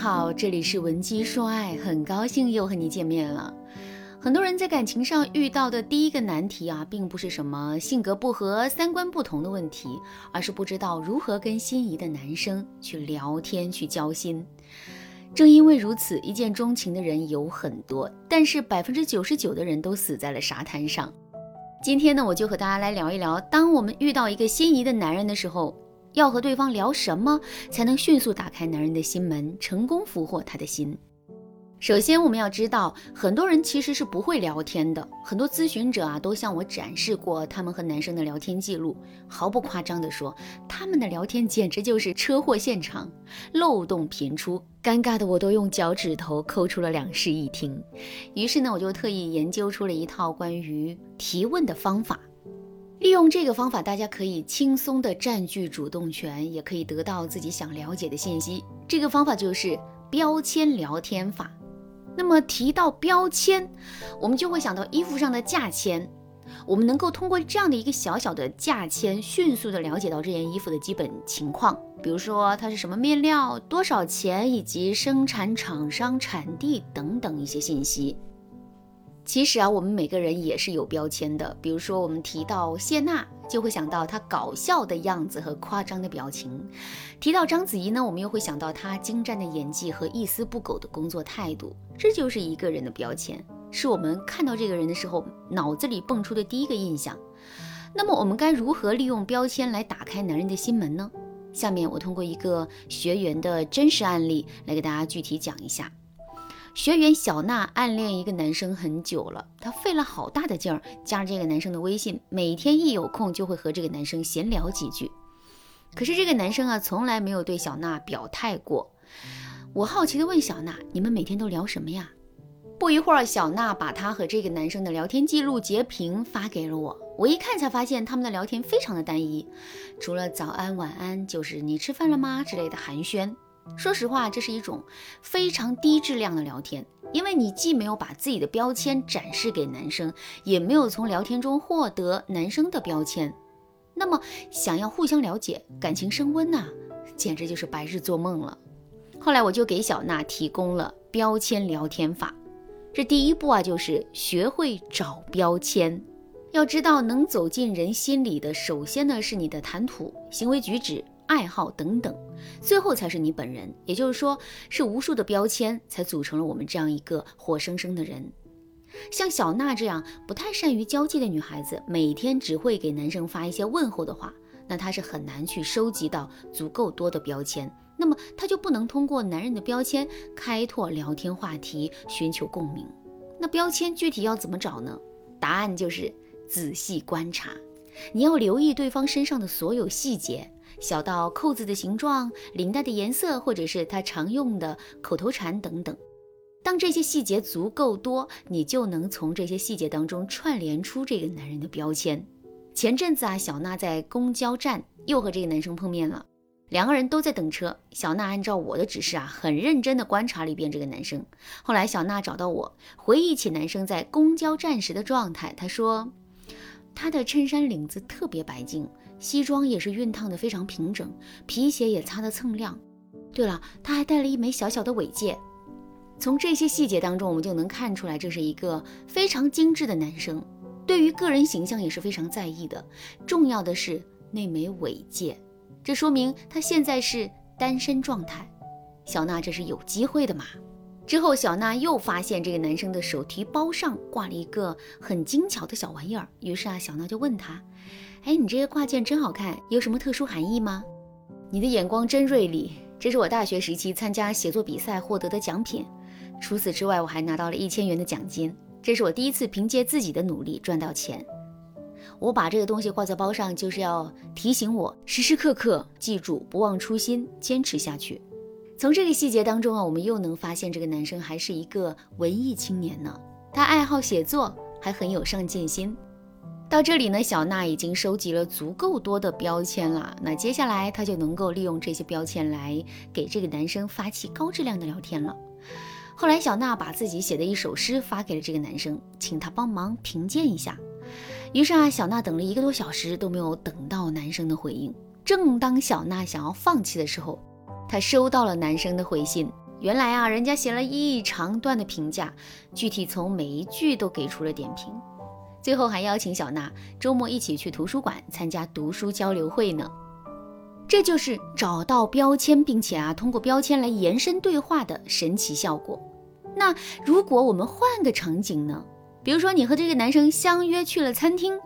好，这里是文姬说爱，很高兴又和你见面了。很多人在感情上遇到的第一个难题啊，并不是什么性格不合、三观不同的问题，而是不知道如何跟心仪的男生去聊天、去交心。正因为如此，一见钟情的人有很多，但是百分之九十九的人都死在了沙滩上。今天呢，我就和大家来聊一聊，当我们遇到一个心仪的男人的时候。要和对方聊什么才能迅速打开男人的心门，成功俘获他的心？首先，我们要知道，很多人其实是不会聊天的。很多咨询者啊，都向我展示过他们和男生的聊天记录。毫不夸张地说，他们的聊天简直就是车祸现场，漏洞频出，尴尬的我都用脚趾头抠出了两室一厅。于是呢，我就特意研究出了一套关于提问的方法。利用这个方法，大家可以轻松地占据主动权，也可以得到自己想了解的信息。这个方法就是标签聊天法。那么提到标签，我们就会想到衣服上的价签。我们能够通过这样的一个小小的价签，迅速地了解到这件衣服的基本情况，比如说它是什么面料、多少钱，以及生产厂商、产地等等一些信息。其实啊，我们每个人也是有标签的。比如说，我们提到谢娜，就会想到她搞笑的样子和夸张的表情；提到章子怡呢，我们又会想到她精湛的演技和一丝不苟的工作态度。这就是一个人的标签，是我们看到这个人的时候脑子里蹦出的第一个印象。那么，我们该如何利用标签来打开男人的心门呢？下面我通过一个学员的真实案例来给大家具体讲一下。学员小娜暗恋一个男生很久了，她费了好大的劲儿加了这个男生的微信，每天一有空就会和这个男生闲聊几句。可是这个男生啊，从来没有对小娜表态过。我好奇地问小娜：“你们每天都聊什么呀？”不一会儿，小娜把她和这个男生的聊天记录截屏发给了我。我一看才发现，他们的聊天非常的单一，除了早安、晚安，就是你吃饭了吗之类的寒暄。说实话，这是一种非常低质量的聊天，因为你既没有把自己的标签展示给男生，也没有从聊天中获得男生的标签。那么，想要互相了解、感情升温呐，简直就是白日做梦了。后来，我就给小娜提供了标签聊天法。这第一步啊，就是学会找标签。要知道，能走进人心里的，首先呢是你的谈吐、行为举止。爱好等等，最后才是你本人。也就是说，是无数的标签才组成了我们这样一个活生生的人。像小娜这样不太善于交际的女孩子，每天只会给男生发一些问候的话，那她是很难去收集到足够多的标签。那么她就不能通过男人的标签开拓聊天话题，寻求共鸣。那标签具体要怎么找呢？答案就是仔细观察，你要留意对方身上的所有细节。小到扣子的形状、领带的颜色，或者是他常用的口头禅等等。当这些细节足够多，你就能从这些细节当中串联出这个男人的标签。前阵子啊，小娜在公交站又和这个男生碰面了，两个人都在等车。小娜按照我的指示啊，很认真地观察了一遍这个男生。后来小娜找到我，回忆起男生在公交站时的状态，她说，他的衬衫领子特别白净。西装也是熨烫的非常平整，皮鞋也擦得锃亮。对了，他还戴了一枚小小的尾戒。从这些细节当中，我们就能看出来，这是一个非常精致的男生，对于个人形象也是非常在意的。重要的是那枚尾戒，这说明他现在是单身状态。小娜，这是有机会的嘛？之后，小娜又发现这个男生的手提包上挂了一个很精巧的小玩意儿，于是啊，小娜就问他。哎，你这个挂件真好看，有什么特殊含义吗？你的眼光真锐利，这是我大学时期参加写作比赛获得的奖品。除此之外，我还拿到了一千元的奖金，这是我第一次凭借自己的努力赚到钱。我把这个东西挂在包上，就是要提醒我时时刻刻记住，不忘初心，坚持下去。从这个细节当中啊，我们又能发现这个男生还是一个文艺青年呢。他爱好写作，还很有上进心。到这里呢，小娜已经收集了足够多的标签了。那接下来她就能够利用这些标签来给这个男生发起高质量的聊天了。后来，小娜把自己写的一首诗发给了这个男生，请他帮忙评鉴一下。于是啊，小娜等了一个多小时都没有等到男生的回应。正当小娜想要放弃的时候，她收到了男生的回信。原来啊，人家写了一长段的评价，具体从每一句都给出了点评。最后还邀请小娜周末一起去图书馆参加读书交流会呢。这就是找到标签，并且啊，通过标签来延伸对话的神奇效果。那如果我们换个场景呢？比如说你和这个男生相约去了餐厅，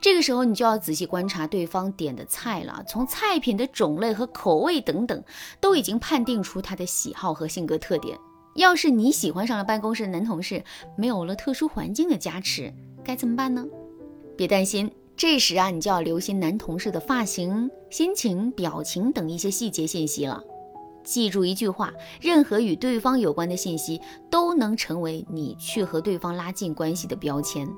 这个时候你就要仔细观察对方点的菜了，从菜品的种类和口味等等，都已经判定出他的喜好和性格特点。要是你喜欢上了办公室的男同事，没有了特殊环境的加持，该怎么办呢？别担心，这时啊，你就要留心男同事的发型、心情、表情等一些细节信息了。记住一句话：任何与对方有关的信息都能成为你去和对方拉近关系的标签。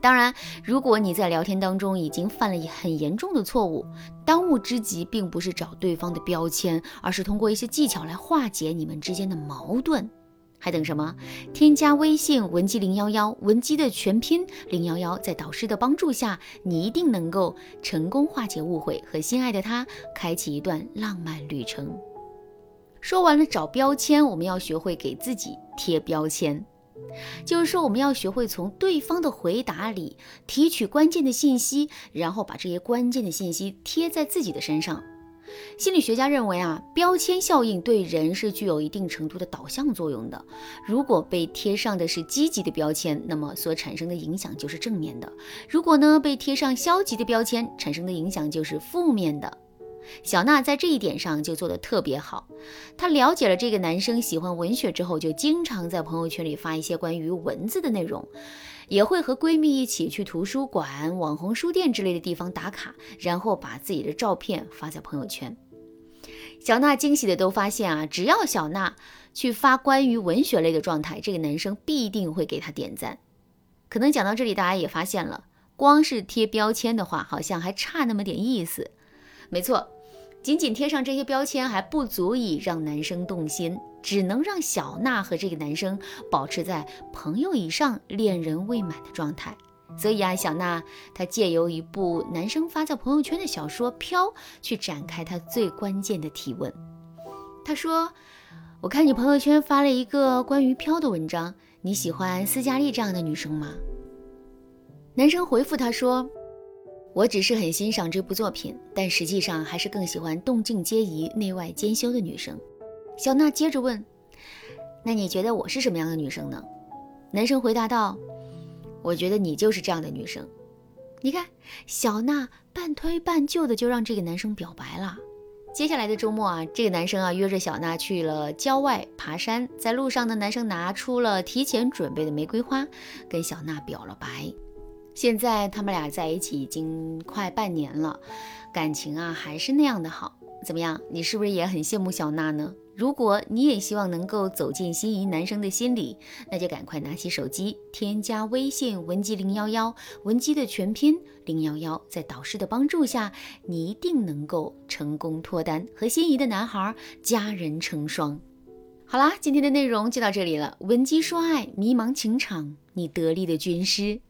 当然，如果你在聊天当中已经犯了很严重的错误，当务之急并不是找对方的标签，而是通过一些技巧来化解你们之间的矛盾。还等什么？添加微信文姬零幺幺，文姬的全拼零幺幺，在导师的帮助下，你一定能够成功化解误会，和心爱的他开启一段浪漫旅程。说完了找标签，我们要学会给自己贴标签，就是说我们要学会从对方的回答里提取关键的信息，然后把这些关键的信息贴在自己的身上。心理学家认为啊，标签效应对人是具有一定程度的导向作用的。如果被贴上的是积极的标签，那么所产生的影响就是正面的；如果呢被贴上消极的标签，产生的影响就是负面的。小娜在这一点上就做得特别好。她了解了这个男生喜欢文学之后，就经常在朋友圈里发一些关于文字的内容，也会和闺蜜一起去图书馆、网红书店之类的地方打卡，然后把自己的照片发在朋友圈。小娜惊喜的都发现啊，只要小娜去发关于文学类的状态，这个男生必定会给她点赞。可能讲到这里，大家也发现了，光是贴标签的话，好像还差那么点意思。没错。仅仅贴上这些标签还不足以让男生动心，只能让小娜和这个男生保持在朋友以上、恋人未满的状态。所以啊，小娜她借由一部男生发在朋友圈的小说《飘》去展开她最关键的提问。她说：“我看你朋友圈发了一个关于飘的文章，你喜欢斯嘉丽这样的女生吗？”男生回复她说。我只是很欣赏这部作品，但实际上还是更喜欢动静皆宜、内外兼修的女生。小娜接着问：“那你觉得我是什么样的女生呢？”男生回答道：“我觉得你就是这样的女生。”你看，小娜半推半就的就让这个男生表白了。接下来的周末啊，这个男生啊约着小娜去了郊外爬山，在路上呢，男生拿出了提前准备的玫瑰花，跟小娜表了白。现在他们俩在一起已经快半年了，感情啊还是那样的好。怎么样，你是不是也很羡慕小娜呢？如果你也希望能够走进心仪男生的心里，那就赶快拿起手机，添加微信文姬零幺幺，文姬的全拼零幺幺，在导师的帮助下，你一定能够成功脱单，和心仪的男孩佳人成双。好啦，今天的内容就到这里了。文姬说爱，迷茫情场，你得力的军师。